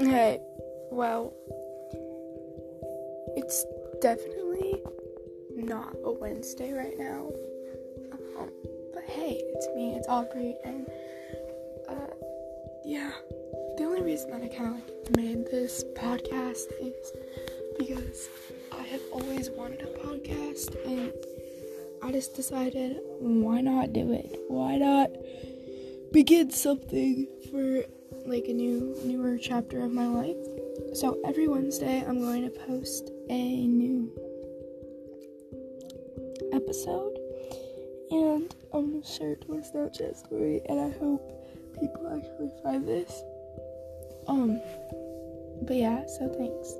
Hey, well, it's definitely not a Wednesday right now. Um, but hey, it's me, it's Aubrey, and uh, yeah. The only reason that I kind of like made this podcast is because I have always wanted a podcast, and I just decided why not do it? Why not begin something for like a new newer chapter of my life? So every Wednesday I'm going to post a new episode and I'm gonna share it to my Snapchat story and I hope people actually find this. Um but yeah, so thanks.